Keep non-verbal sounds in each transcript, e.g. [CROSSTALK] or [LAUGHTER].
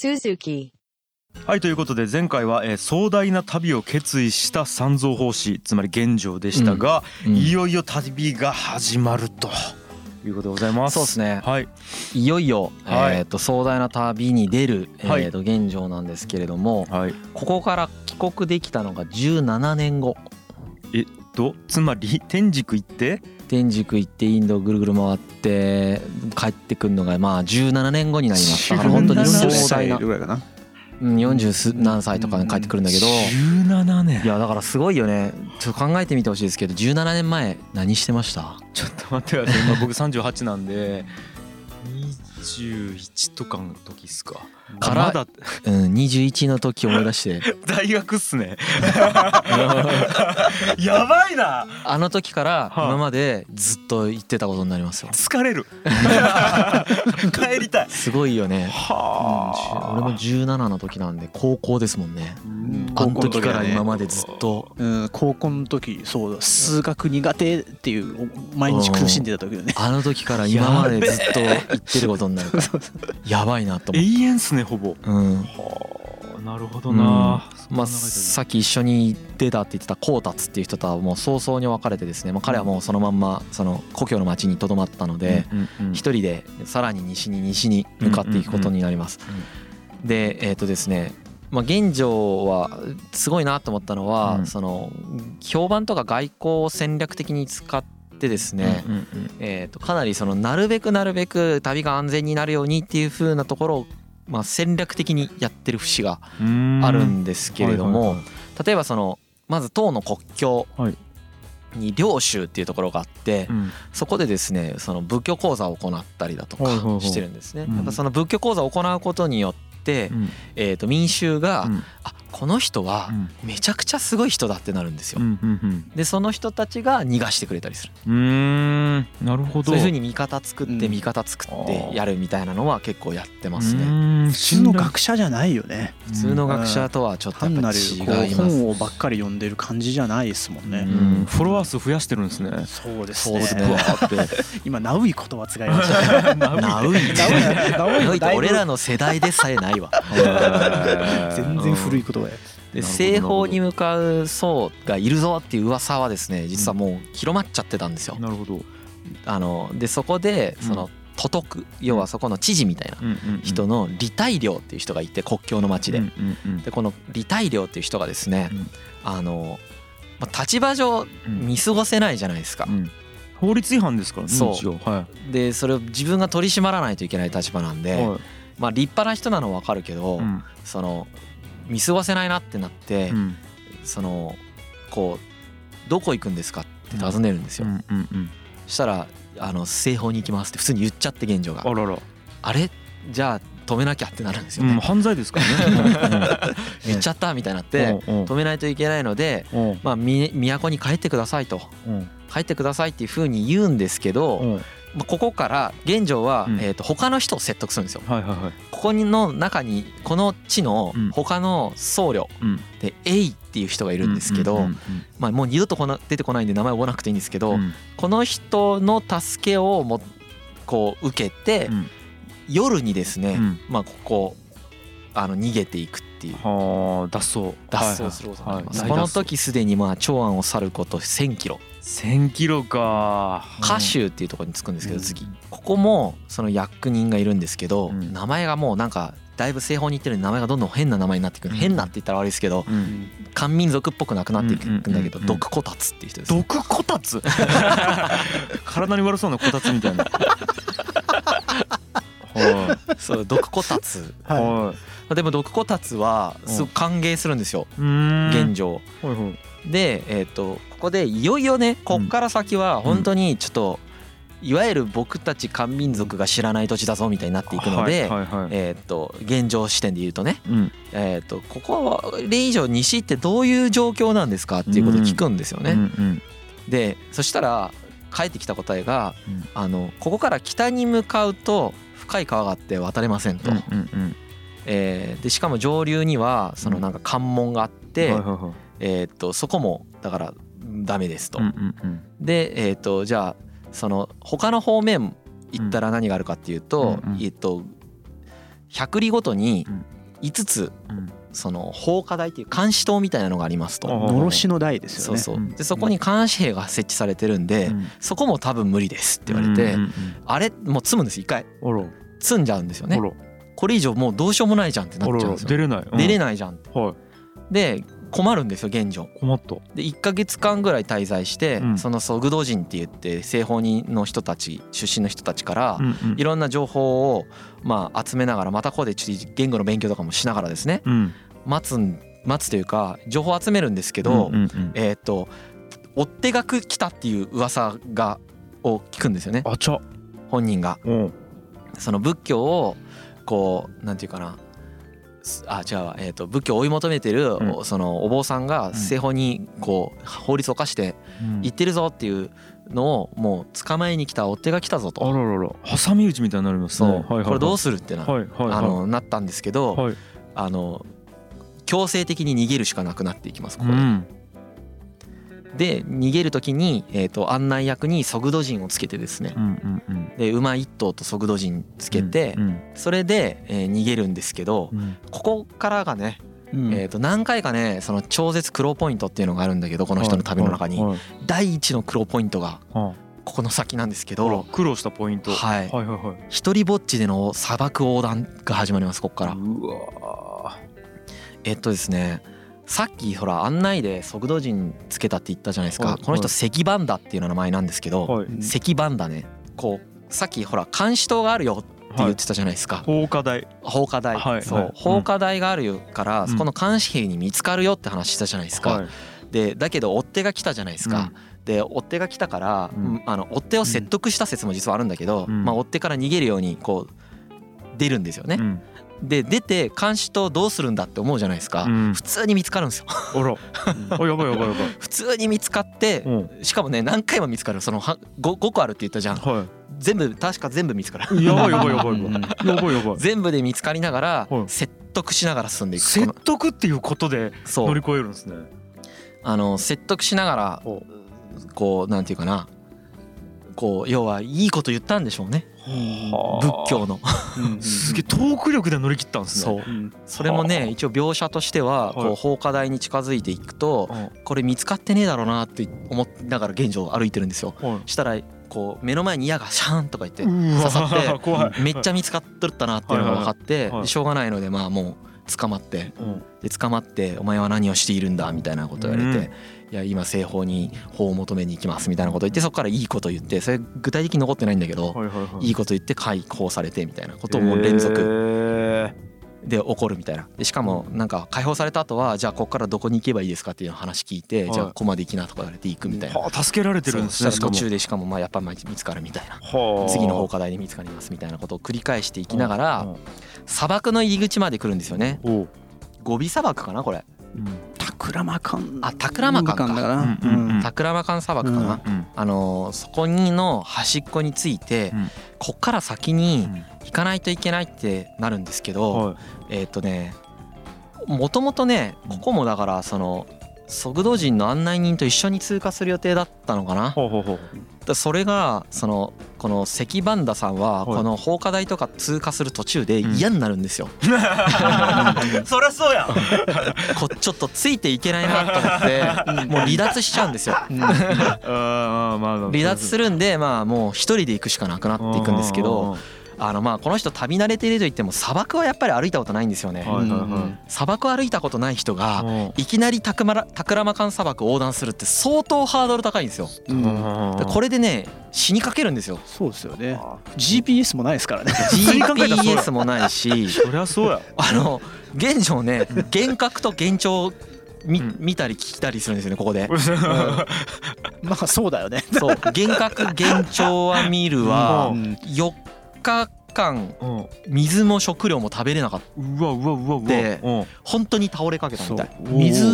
Suzuki. はいということで前回は、えー壮大な旅を決意した三蔵法師つまり玄奘でしたが、うんいよいよ旅が始まるということでございます。そうですねはい。いよいよ、はいえー、と壮大な旅に出る、えはいー、と現状なんですけれどもはい。ここから帰国できたのが17年後えっとつまり天竺行って天竺行ってインドをぐるぐる回って帰ってくるのがまあ17年後になります。だから本当に壮大な、ぐらいかな。うん、40す何歳とかに帰ってくるんだけど。17年。いやだからすごいよね。ちょっと考えてみてほしいですけど17年前何してました？ちょっと待ってください。今僕38なんで21とかの時っすか？からだ。うん21の時思い出して。[LAUGHS] 大学っすね。[LAUGHS] やばいな。あの時からはあ。今までずっと言ってたことになりますよ。疲れる。[LAUGHS] 帰りたい。すごいよね。は俺も17の時なんで高校ですもんね。うんあの時から今ままでずっと。うん。高校の時そうだ。数学苦手っていう毎日苦しんでた時だね。あの時から今までずっと [LAUGHS] 言ってることになるから。やばいなと永思って。遠っすねほぼ。うん。はあなるほどな、まあさっき一緒に出たって言ってたコータツっていう人とはもう早々に別れてですね。まあ彼はもうそのまんまその故郷の町にとどまったので一人でさらに西に西に向かっていくことになります。でえっとですねまあ、現状はすごいなと思ったのは、うん。その評判とか外交を戦略的に使ってですね、うんうんえー、とかなりそのなるべくなるべく旅が安全になるようにっていう風なところを、まあ、戦略的にやってる節がうん。あるんですけれども、はいはいはい例えばそのまず唐の国境はい。に領州っていうところがあって、うん。そこでですねその仏教講座を行ったりだとかしてるんですね。うん。やっぱその仏教講座を行うことによって、うん。えー、と民衆が、うん。あこの人はうん。めちゃくちゃすごい人だってなるんですよ。う。んうんでその人たちが逃がしてくれたりする。うんうーん。なるほど。そういうふうに味方作ってうん。味方作ってやるみたいなのは結構やってますね。ね普通の学者じゃないよね。普通の学者とはちょっとやっぱ違います。本をばっかり読んでる感じじゃないですもんね。うん。フォロワー数増やしてるんですね。そうですそうですね。ね。[LAUGHS] 今ナウイ言葉使いましたね。[LAUGHS] ナウイナウイ俺らの世代でさえないわ。[LAUGHS] 全然古い言葉やで西方に向かう僧がいるぞっていう噂はですね実はもう広まっちゃってたんですよ。なるほど。あのでそこでその都督要はそこの知事みたいな人の李大領っていう人がいて国境の町で。うんうんうん。でこの李大領っていう人がですねうん。あのまあ立場上うん。見過ごせないじゃないですか。う。ん。法律違反ですからねそう。はでそれを自分が取り締まらないといけない立場なんで、いはい。まあ立派な人なのは分かるけど、うん。その見過ごせないなってなって、うん。そのこうどこ行くんですかって尋ねるんですよ。うんうんうん。そしたらあの西方に行きますって普通に言っちゃって現状が。あらら。あれ？じゃあ止めなきゃってなるんですよね、うん犯罪ですからね。[LAUGHS] 言っちゃったみたいになってうん止めないといけないので、うん。まあ、み都に帰ってくださいと。うん。帰ってくださいっていうふうに言うんですけど、ここから現状は、うん。えー、と他の人を説得するんですよ。はいはいはい。ここの中にこの地のうん。他の僧侶うん。でエイっていう人がいるんですけど、うんうんまあ、もう二度とこの出てこないんで名前覚えなくていいんですけど、うん。うんこの人の助けをもこう受けて、うん。夜にですね、うん。まあここあの逃げていくっていう。はあ脱走。脱走することになります、はいこの時すでにまあ長安を去ること1,000キロ1000キロか。歌州っていうところに着くんですけどうん。次。ここもその役人がいるんですけど、うん。名前がもうなんかだいぶ西方に行ってるんで名前がどんどん変な名前になっていくる、うん。変なって言ったら悪いですけどうん。漢民族っぽくなくなっていく。んだけど、毒こたつっていう人です、ね、毒こたつ？[LAUGHS] 体に悪そうなこたつみたいな。はそう毒こたつ。い。はでも毒こたつはすごく歓迎するんですよ、現状。はいはい。で、えー、とここでいよいよねこっから先は本当にちょっと、いわゆる僕たち漢民族が知らない土地だぞみたいになっていくので、えー、と現状視点で言うとね、うん。えー、とここは例以上西ってどういう状況なんですかっていうことを聞くんですよね。でそしたら返ってきた答えが、うん。あのここから北に向かうと深い川があって渡れませんと。うんうんえーでしかも上流にはそのなんか関門があって、えー、とそこもだからダメですと。うんうんうん。で、えー、とじゃあその他の方面行ったら何があるかっていうと,、うんうんえっと100里ごとにうん。5つうんその放火台っていう監視塔みたいなのがありますと。あのろしの台ですよね。そうそう。うん。でそこに監視兵が設置されてるんで、うん。そこも多分無理ですって言われて、うんうんあれもう積むんです。一回。積んじゃうんですよね。これ以上もうどうしようもないじゃんってなっちゃうんですよ。出れない。出れいないじゃんはい。で困るんですよ現状。困ったで1ヶ月間ぐらい滞在して、うん。そのソグド人って言って西方人の人たち出身の人たちから、うんうん。いろんな情報をまあ集めながらまたここで言語の勉強とかもしながらですね。うん。待つん待つというか情報を集めるんですけど、うんうんうん。えっ、と追っ手が来たっていう噂がを聞くんですよね。あちゃ。本人が。う。んその仏教をこうなんていうかなすあ違うわ、えー、と仏教を追い求めてる、うん。そのお坊さんが西方にこう法律を犯してうん。行ってるぞっていうのをもう捕まえに来た追っ手が来たぞあと。ららら。挟み撃ちみたいになりますそう、ねはいはいはい。これどうするってな,、はいはいはい。あのなったんですけど、はい。あの強制的に逃げるしかなくなっていきますここで。うんで逃げる時に、えー、と案内役にソグド人をつけてですね。うんうんうん。で馬一頭とソグド人つけて、うんそれで、えー逃げるんですけど、うん。ここからがね、うん。えー、と何回かねその超絶黒ポイントっていうのがあるんだけどこの人の旅の中に。はいはい。第一の黒ポイントがはい。ここの先なんですけど苦労したポイント。はい。はいはいはい。一人ぼっちでの砂漠横断が始まりますここから。うわえっとですねさっきほら案内で速度人つけたって言ったじゃないですはいかこの人関バンダっていう名前なんですけどーはい。関バンダね。こうさっきほら監視塔があるよって言ってたじゃないですか。放火台。放火台、そうはい。はい放火台があるから、うん。そこの監視兵に見つかるよって話したじゃないですか、はい。でだけど追っ手が来たじゃないですか、で追っ手が来たから、うん。あの追っ手を説得した説も実はあるんだけど、うん。まあ、追っ手から逃げるようにこう出るんですよね、うんで出て監視塔どうするんだって思うじゃないですか、うん。普通に見つかるんですよ。あら。[LAUGHS] あやばいやばいやばい。普通に見つかってうん。しかもね何回も見つかる。そのは 5, 5個あるって言ったじゃん。は全部確か全部見つかる。いやばいやばいやばい。うん。やばいやばい全部で見つかりながらはい。説得しながら進んでいく。こ説の得っていうことで乗り越えるんですね。あの説得しながらほこうなんていうかなこう要はいいこと言ったんでしょうね。はあ仏教の。うんすげえトーク力で乗り切ったんですね。そう。うん。それもね一応描写としてはこはい。う放火台に近づいていくとこれ見つかってねえだろうなって思いながら現状を歩いてるんですよ。したらこう目の前に矢がシャーンとか言ってうわ刺さってめっちゃ見つかっとったなっていうのが分かってしょうがないのでまあもう捕まってうん。で捕まって「お前は何をしているんだ」みたいなことを言われて「いや今西方に法を求めに行きます」みたいなことを言ってそこからいいこと言ってそれ具体的に残ってないんだけどはいはいこと言って解放されてみたいなことをもう連続。へで起こるみたいな。でしかもなんか解放された後はじゃあここからどこに行けばいいですかっていう話聞いてはい。じゃあここまで行きなとか言われて行くみたいな。はあ助けられてるんですね途中ででしかもまあやっぱ見つかるみたいな。はあ。次の放火台に見つかりますみたいなことを繰り返していきながらうん。砂漠の入り口まで来るんですよね。ゴビ砂漠かなこれ。うんタクラマカンあタクラマカンかだからうんタクラマカン砂漠かうんなうん。あのーそこにの端っこについてうん。こっから先に行かないといけないってなるんですけどはい。えっとねもともとねここもだからその速度人の案内人と一緒に通過する予定だったのかな？ほうほうほう。だそれがそのこの関バンダさんははい。この放火台とか通過する途中で嫌になるんですよ。[LAUGHS] そりゃそうやこちょっとついていけないなと思ってもう離脱しちゃうんですよ。離脱するんでまあもう一人で行くしかなくなっていくんですけどあのまあこの人旅慣れていると言っても砂漠はやっぱり歩いたことないんですよね。砂漠歩いたことない人がうん。いきなりタクマラタクラマカン砂漠横断するって相当ハードル高いんですよ。うん。でこれでね死にかけるんですよ。そうですよね。GPS もないですからね。[LAUGHS] GPS もないしそりゃそうや。あの現状ね幻覚と幻聴見うん。見たり聞いたりするんですよねここで。まあそうだよね。そう。幻覚幻聴は見るはうん。4日間うん。水も食料も食べれなかった。うわうわうわうわ。でうん。本当に倒れかけたみたい。水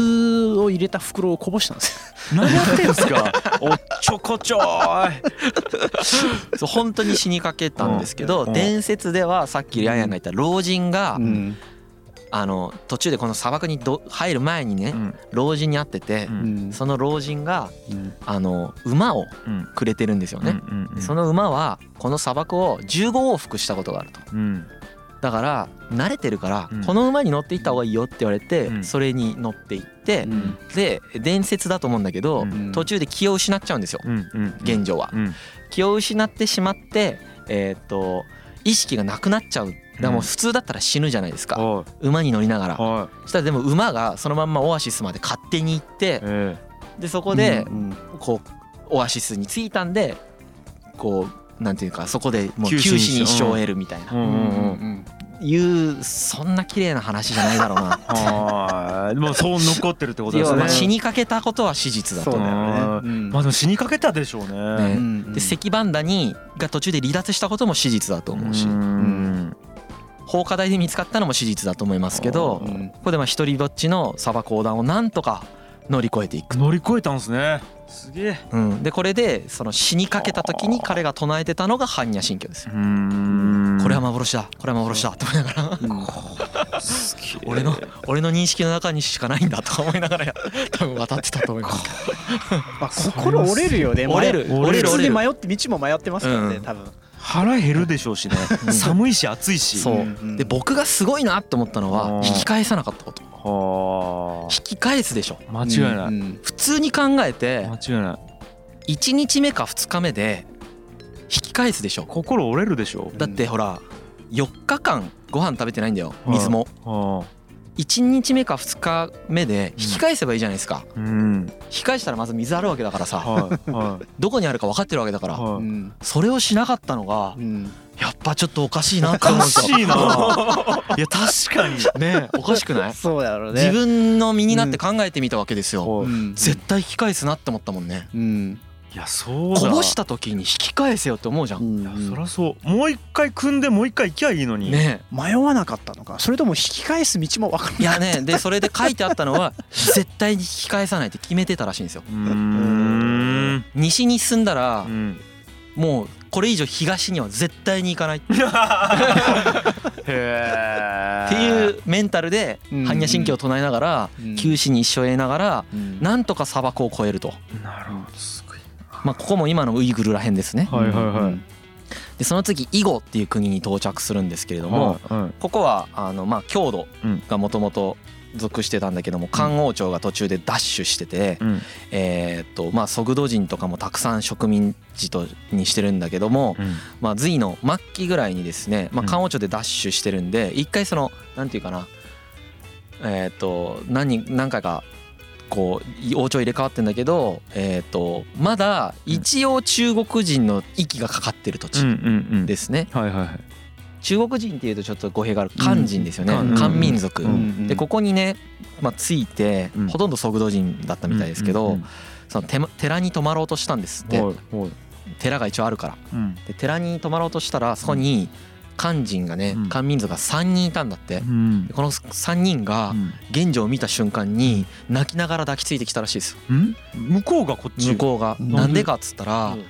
を入れた袋をこぼしたんです。何やってんすか？[LAUGHS] おっちょこちょーい。そう本当に死にかけたんですけどうん。伝説ではさっきヤンヤンが言った老人がよ、うんあの途中でこの砂漠にど入る前にねうん。老人に会っててうん。その老人がうん。あの馬をうんくれてるんですよね。うんうんその馬はこの砂漠を15往復したことがあると。うん。だから慣れてるからうん。この馬に乗っていった方がいいよって言われてうん。それに乗っていってうん。で伝説だと思うんだけどうん。途中で気を失っちゃうんですよ。うんうん。現状は。うん。気を失ってしまってえーっと意識がなくなっちゃう。だもう普通だったら死ぬじゃないですか。は馬に乗りながら。い。はそしたらでも馬がそのまんまオアシスまで勝手に行っていえ。でそこでうんこうオアシスに着いたんでこうなんていうかそこでもう九死に一生を得るみたいないうそんな綺麗な話じゃないだろうな。[LAUGHS] はい。でもそう残ってるってことですね。死にかけたことは史実だと。そうだ思うよね。うん。まあでも死にかけたでしょうね。ね。うんで関バンダにが途中で離脱したことも史実だと思うし。ん。放火台で見つかったのも史実だと思いますけどうん。ここでまあ一人ぼっちの砂漠横断をなんとか乗り越えていく、乗り越えたんですね。すげえ。うん、でこれでその死にかけた時に彼が唱えてたのが般若心経ですよ。うんこれは幻だ。これは幻だ。って思いながら。俺の俺の認識の中にしかないんだ。とか思いながら多分渡ってたと思います。[LAUGHS] まあ心折れるよね。[LAUGHS] 折れる。迷折れる。折れる。迷って道も迷ってますからねうん。多分。腹減るでしょうしね。うん。寒いし暑いし。そう。うんで僕がすごいなって思ったのはうん。引き返さなかったこと。は引き返すでしょ。あ間違いない。うん普通に考えて間違いない。1日目か2日目で引き返すでしょ。心折れるでしょ。だってほら4日間ご飯食べてないんだようん。水も。はあ。1日目か2日目で引き返せばいいじゃないですか。うん。引き返したらまず水あるわけだから。さはいは [LAUGHS] どこにあるか分かってるわけだから。それをしなかったのがうん。やっぱちょっとおかしいなっていおか思うんですよ。しいな。[LAUGHS] いや確かに。ね。おかしくない？そうだろうね。自分の身になって考えてみたわけですよ。絶対引き返すなって思ったもんね。うんいやそうだ。こぼした時に引き返せよって思うじゃん。いやそりゃそう。もう一回組んでもう一回行きゃいいのに。ね迷わなかったのか。それとも引き返す道も分からない。いやねでそれで書いてあったのは [LAUGHS] 絶対に引き返さないって決めてたらしいんですよ。うーん。西に進んだらうん。もうこれ以上東には絶対に行かないって [LAUGHS] いうメンタルでうん。般若心経を唱えながらうん。九死に一生を得ながらうん。なんとか砂漠を越えると。なるほどまあここも今のウイグルらへんですね。はいはいはい。でその次囲碁っていう国に到着するんですけれどもはいはい。ここはあのまあ郷土がもともと属してたんだけども漢王朝が途中でダッシュしててうん。えーっとまあソグド人とかもたくさん植民地とにしてるんだけどもうん。まあ隋の末期ぐらいにですねまあうん。漢王朝でダッシュしてるんで一回そのなんていうかなえーっと何人何回かこう王朝入れ替わってんだけどえーっとまだ一応中国人の息がかかってる土地うんうんうん。ですね。はいはいはい。中国人っていうとちょっと語弊がある漢人ですよね。うん漢民族。うんでここにねまあついてうん。ほとんどソグド人だったみたいですけどうんうんそのてま寺に泊まろうとしたんですって。寺が一応あるから。うん。で寺に泊まろうとしたらそこに漢人がねうん。漢民族が3人いたんだって。うん。でこの3人が玄女を見た瞬間に泣きながら抱きついてきたらしいです。ようん？向こうがこっち？向こうが。うんなんでかっつったらうん。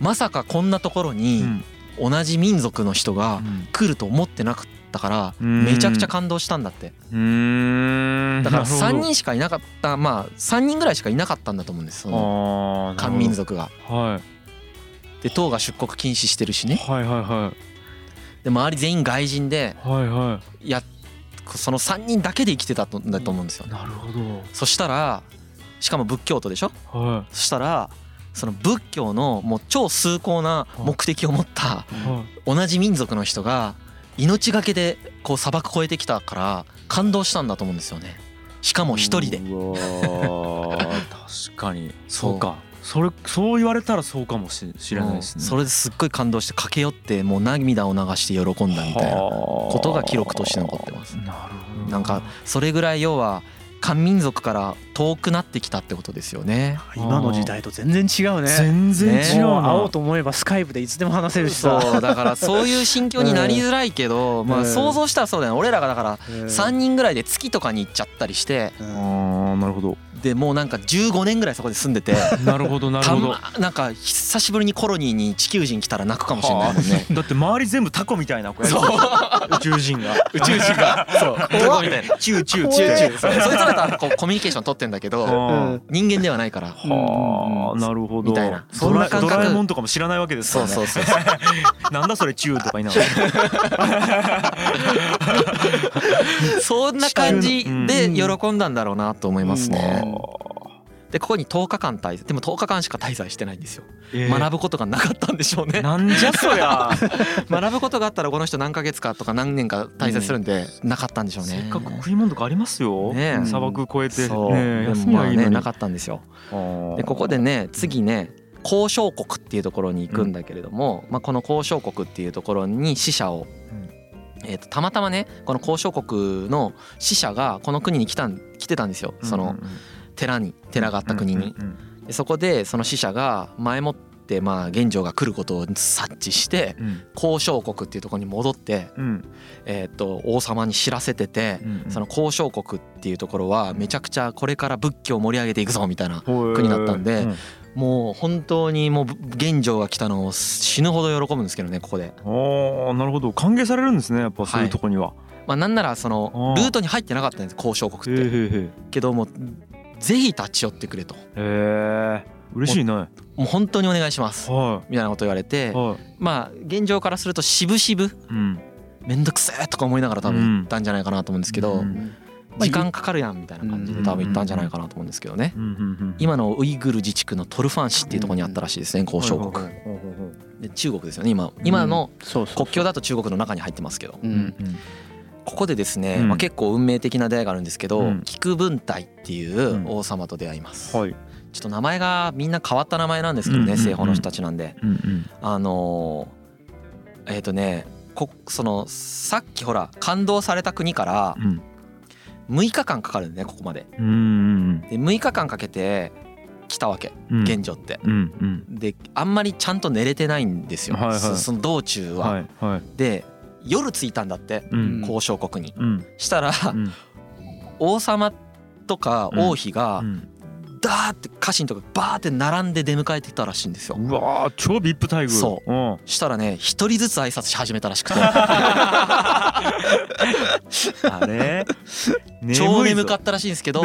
まさかこんなところうにん。同じ民族の人が来ると思ってなかったからうん。めちゃくちゃ感動したんだって。だからなるほど。3人しかいなかったまあ3人ぐらいしかいなかったんだと思うんですその漢民族が。はい。で唐が出国禁止してるしね。はいはいはで周り全員外人でやその3人だけで生きてたんだと思うんですよ。いなるほど。そしたらしかも仏教徒でしょ？はそしたらその仏教のもう超崇高な目的を持ったいはい。同じ民族の人が命がけでこう砂漠越えてきたから感動したんだと思うんですよね。しかも一人で。確かに。そうかそれそう言われたらそうかもししれないですね。それですっごい感動して駆け寄ってもう涙を流して喜んだみたいなことが記録として残ってます。なるほど。なんかそれぐらい要は漢民族から遠くなってきたってことですよね。今の時代と全然違うね。全然違う会おうと思えばスカイプでいつでも話せるしさ。そうだからそういう心境になりづらいけど、[LAUGHS] まあうん想像したらそうだよね。俺らがだからうん。3人ぐらいで月とかに行っちゃったりして。うん。あーなるほどでもうなんか15年ぐらいそこで住んでて。なるほどなるほど。なんか久しぶりにコロニーに地球人来たら泣くかもしれないもんね。[LAUGHS] だって周り全部タコみたいな子やそう。宇宙人が。宇宙人が。[LAUGHS] そう。[LAUGHS] タコみたいな。チューチューチューチューそいつらとはこうコミュニケーション取ってんだけどは人間ではないから。あなるほど。みたいな。そんな感覚ドラえもんとかも知らないわけですからね。そうそうそうそう。なんだそれチューとか言いながら。そんな感じで喜んだんだろうなと思いますね。でここに10日間滞在でも10日間しか滞在してないんですよ。えー。学ぶことがなかったんでしょうね。なんじゃそりゃ。[LAUGHS] 学ぶことがあったらこの人何ヶ月かとか何年か滞在するんでなかったんでしょうね。せっかく食い物とかありますよ。ねえ。砂漠越えて。そう、ね休みはいいのねなかったんですよ。でここでね次ね交渉国っていうところに行くんだけれども、まあ、この交渉国っていうところに死者を、えー、とたまたまねこの交渉国の死者がこの国に来たん来てたんですよ。その寺に寺があった国に。でそこでその死者が前もってまあ玄奘が来ることを察知して交渉国っていうところに戻って、えー、と王様に知らせてて。その交渉国っていうところはめちゃくちゃこれから仏教を盛り上げていくぞみたいな国だったんでもう本当にもう玄奘が来たのを死ぬほど喜ぶんですけどねここで。ああなるほど歓迎されるんですねやっぱそういうとこには。まあなんならそのルートに入ってなかったんです交渉国って。けどもうぜひ立ち寄ってくれと。へえ嬉しいね。はもう本当にお願いします。みたいなこと言われて。い。まあ現状からすると渋々。うん。めんどくせえとか思いながら多分行ったんじゃないかなと思うんですけど、うん。時間かかるやんみたいな感じで多分行ったんじゃないかなと思うんですけどね、今のウイグル自治区のトルファン市っていうところにあったらしいですね交渉国。で中国ですよね今。今の国境だと中国の中に入ってますけど。うん。うんここでですね、うん。まあ、結構運命的な出会いがあるんですけど、うん。菊文体っていう王様と出会います、はい。ちょっと名前がみんな変わった名前なんですけどね、うんうんうん。西方の人たちなんで。うんうんあのーえっ、とねこそのさっきほら感動された国からうん。6日間かかるんだねここまで。うんうんで6日間かけて来たわけうん。玄奘って。うんうん。であんまりちゃんと寝れてないんですよ、はいはい。そその道中は、はいはい。で夜着いたんだってうん。交渉国に。うん。したらうん。王様とか王妃がうん。ダーって家臣とかバーって並んで出迎えてきたらしいんですよ。うわー超ビップ待遇。そう。うん。したらね一人ずつ挨拶し始めたらしくて。[LAUGHS] あれ？超眠かっったらしいんですけど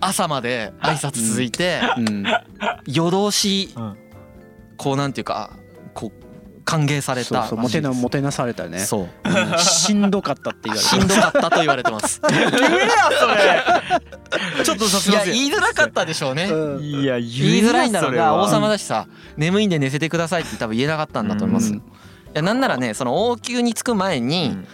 朝まで挨拶続いてうん。夜通しうん。こうなんていうか歓迎されそうたそうもてなもてなされたね。そう。うん。[LAUGHS] しんどかったって言われしんどかったと言われてます。言 [LAUGHS] えやそれ。[LAUGHS] ちょっとさすいやがせ言いづらかったでしょうね。たうん。いや言いづらいんだろうな。王様だ。だしさ眠いんで寝せてくださいって多分言えなかったんだと思います。うん。いやなんならねその王宮に着く前にうん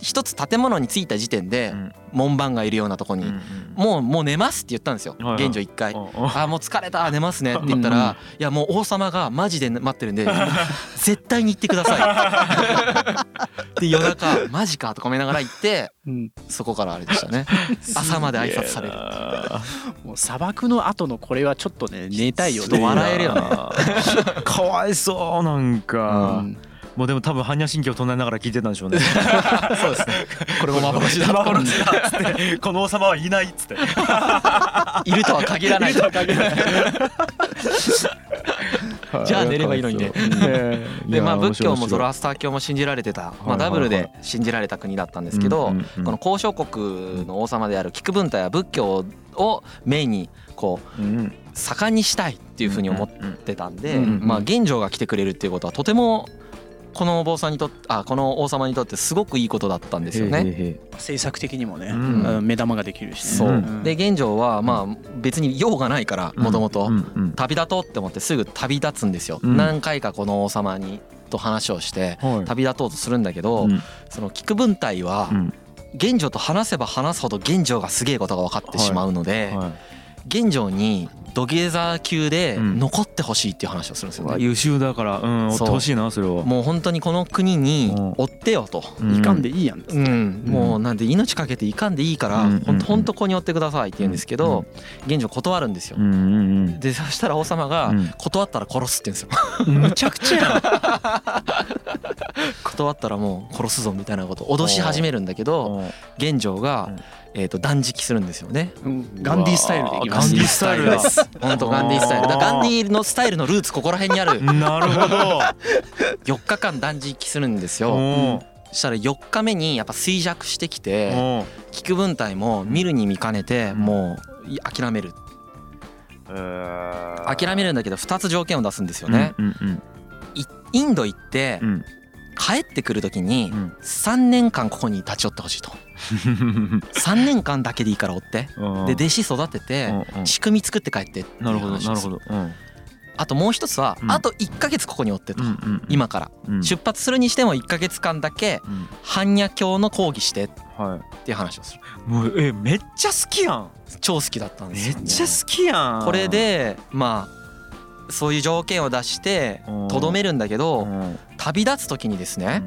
一つ建物に着いた時点でうん。門番がいるようなとこにもうもう寝ますって言ったんですよはいはい。玄奘一回。あーもう疲れた寝ますねって言ったうんらいやもう王様がマジで待ってるんで [LAUGHS] 絶対に行ってください。で夜中マジかとか思いながら行ってうん。そこからあれでしたね。朝まで挨拶される。もう砂漠の後のこれはちょっとね寝たいよちょっとね笑えるよねかわいそうなんか、うんもうでも多分般若心経を唱えながら聞いてたんでしょうね。[LAUGHS] そうですね。これも幻だ。幻だっつってこの王様はいないっつって。[LAUGHS] いるとは限らない。じゃあ寝ればいいのにね。でまあ仏教もゾロアスター教も信じられてた、まあ、ダブルで信じられた国だったんですけど、この交渉国の王様である菊文太は仏教をメインにこううん盛んにしたいっていうふうに思ってたんで、まあ玄奘が来てくれるっていうことはとてもこのお坊さんにとってあこの王様にとってすごくいいことだったんですよね。ね政策的にもねうん。うん目玉ができるしね。そう。うん。で玄奘はまあ別に用がないからもともと旅立とうって思ってすぐ旅立つんですよ。うん。何回かこの王様にと話をしてはい。旅立とうとするんだけど、うん。その菊文体はうん。玄奘と話せば話すほど玄奘がすげえことが分かってしまうので、はい。玄奘に土下座級でうん。残ってほしいっていう話をするんですよね。優秀だから。うん追ってほしいなそれはもう本当にこの国に追ってよと。うん。いかんでいいやんうん、もうなんで命かけていかんでいいからうん。ほんとほんとここに寄ってくださいって言うんですけど現状断るんですよ。う。んうんでそしたら王様がうん。断ったら殺すって言うんですよ。うん。むちゃくちゃや [LAUGHS] 断ったらもう殺すぞみたいなことを脅し始めるんだけどな玄奘がうん。えーと断食するんですよね。うん。ガンディースタイルでいきます。ガンディースタイルだです。本当ガンディースタイル。だガンディーのスタイルのルーツここら辺にある。なるほど。4日間断食するんですよ。したら4日目にやっぱ衰弱してきてお菊文体も見るに見かねてもうい諦める。諦めるんだけど2つ条件を出すんですよね。うんうん。いインド行ってうん帰ってくる時にうん。3年間ここに立ち寄ってほしいと。[LAUGHS] 3年間だけでいいから追って。うん。で弟子育てて仕組み作って帰ってっていうなるほどなる話をすあともう一つはうん。あと1ヶ月ここに追ってと。今から。うん。出発するにしても1ヶ月間だけうん。般若経の講義してっはていう話をする。いもうえめっちゃ好きやん。超好きだったんですめっちゃ好きやん。これでまあそういう条件を出してうん。とどめるんだけうどん。旅立つ時にですね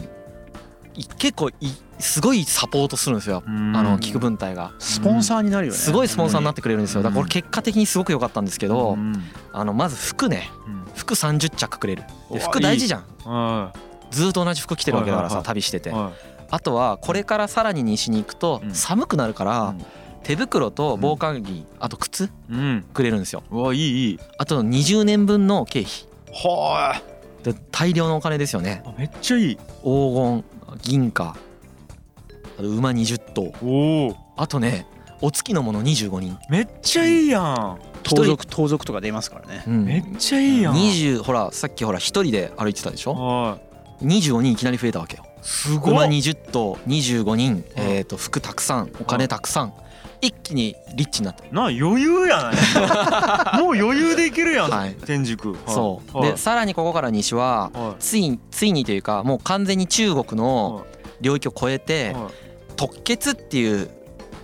い結構いすごいサポートするんですよ。うん。あの菊文体が。スポンサーになるよね。すごいスポンサーになってくれるんですよ。だからこれ結果的にすごく良かったんですけどうん。あのまず服ね。うん。服30着くれる。服大事じゃん。はずっと同じ服着てるわけだからさ旅してて。あとはこれからさらに西に行くとうん。寒くなるから手袋と防寒着あと靴いうん。くれるんですよ。うわいいいい。あと20年分の経費はで大量のお金ですよね。いめっちゃいい。黄金銀貨あと馬20頭。おお。あとねお月の者25人、めっちゃいいやん。盗賊盗賊とか出ますからね。うん。めっちゃいいやん。20ほらさっきほら一人で歩いてたでしょ？はい。25人いきなり増えたわけよ。すご馬い20頭25人。えっと服たくさんお金たくさん一気にリッチになった。な余裕やない。[LAUGHS] もう余裕でいけるやん、はい。天竺。そう。はい。でさらにここから西ははついついにというかもう完全に中国い。の領域を越えてはい。特決っていう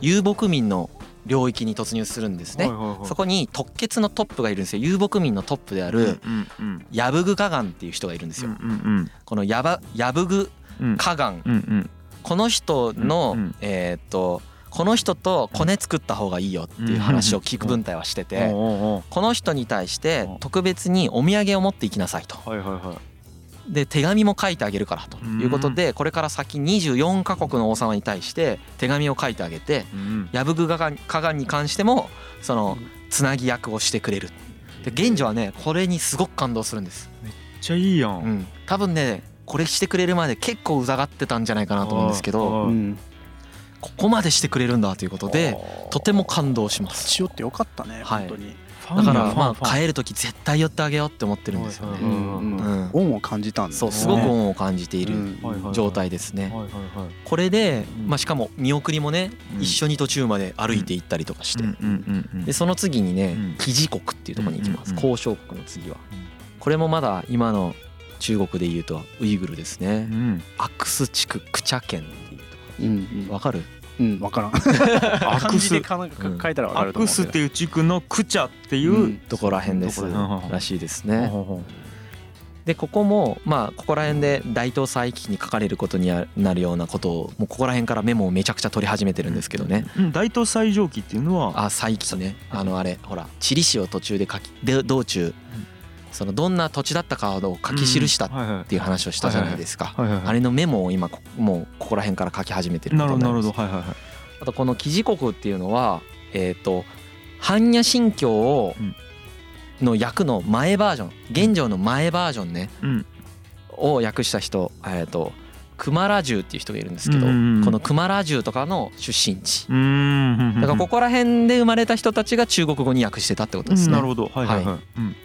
遊牧民の領域に突入するんですね。はいはいはい。そこに特決のトップがいるんですよ。遊牧民のトップであるうんうんヤブグカガンっていう人がいるんですうんようん。このヤバヤブグうんカガン。うんうんこの人のうんうん。えーっとこの人とコネ作った方がいいよっていう話を聞く文体はしててこの人に対してうん。特別にお土産を持っていきなさいと。で手紙も書いてあげるからということでこれから先24カ国の王様に対して手紙を書いてあげてうん。ヤブグカガガンに関してもそのつなぎ役をしてくれる。で現状はねこれにすごく感動するんです、めっちゃいいやうん。ん、多分ねこれしてくれるまで結構うざがってたんじゃないかなと思うんですけどここまでしてくれるんだということでとても感動します。立ち寄ってよかったねはい。本当に。だからまあえ帰る時絶対寄ってあげようって思ってるんですよはいねうん。ううんん。恩を感じたんだね。そうすごく恩を感じている状態ですね。はいはいはい。これでうん。まあしかも見送りもねうん。一緒に途中まで歩いて行ったりとかして。うん。うんでその次にねうん。キジ国っていうところに行きます。うんうんうん交渉国の次は。うんこれもまだ今の中国で言うとウイグルですね。うん。アクス地区クチャ県っていうとこうんろわかる？うんうん分からん。[LAUGHS] 漢字でかなんか書いたら分かアると思うけど。クスっていう地区のクチャっていう、うん。ところらへんですらしいですね。でここもまあここら辺で大東西記に書かれることになるようなことをもうここら辺からメモをめちゃくちゃ取り始めてるんですけどね。ううん。大東西上記っていうのは？あ西記ね。あのあれほら地理史を途中で書きで道中そのどんな土地だったかを書き記したっていう話をしたじゃないですか。あれのメモを今こもうここら辺から書き始めてるなるほど。なることになりますあとこの記事国っていうのはえっ、と般若心経をうんの訳の前バージョン現状の前バージョンねうん。を訳した人えっ、とクマラジュっていう人がいるんですけど、このクマラジュとかの出身地。だからここら辺で生まれた人たちが中国語に訳してたってことですね、うんなるほど。はいはいはい、はうん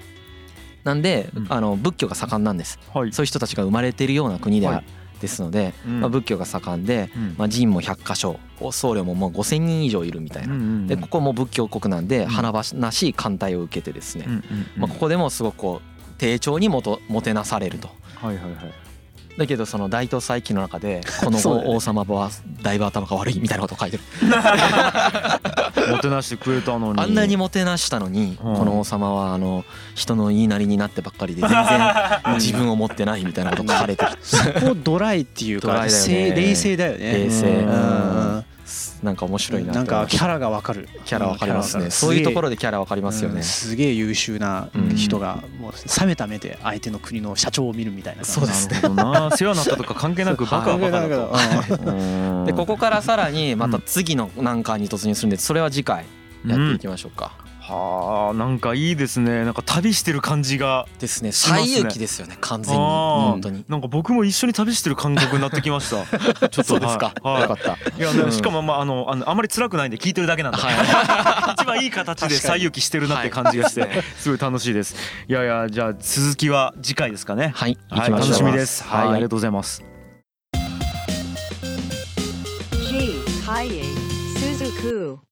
なんで、うん。あの仏教が盛んなんです。はい。そういう人たちが生まれているような国であ、はい。ですので、うん。まあ、仏教が盛んで、うん。まあ、寺院も100箇所僧侶ももう5,000人以上いるみたいな。うんうんでここも仏教国なんでん。華々しい艦隊を受けてですね、うんうんうん。まあ、ここでもすごくこう丁重にもともてなされると。はいはいはい。だけどその大東西記の中でこの [LAUGHS] 王様はだいぶ頭が悪いみたいなことを書いてる。[LAUGHS] もてなしてくれたのに。あんなにもてなしたのにうん。この王様はあの人の言いなりになってばっかりで全然 [LAUGHS] 自分を持ってないみたいなこと書かれてるそこドライっていうか冷静だよね。冷静。うん。うんなんか面白いななんかキャラがわかる。キャラわかりますね。そういうところででキャラわかりますよね。すげえ優秀な人がもう冷めた目で相手の国の社長を見るみたいなそうですね。世話になったとか関係なくバカはバカだとうん。でここからさらにまた次の難関に突入するんでそれは次回やっていきましょうか、はあなんかいいですね。なんか旅してる感じがですね。しますね。最勇気ですよね完全に。本当に。なんか僕も一緒に旅してる感覚になってきました。[LAUGHS] ちょっとそうですか、はい。はい。よかった。いやねしかもまああのあのあまり辛くないんで聞いてるだけなんで、[LAUGHS] 一番いい形で最勇気してるなって感じがしてすごい楽しいです。いやいやじゃあ続きは次回ですかね。はい行はい楽しみです。はい、はい。ありがとうございます。G. Suzuku.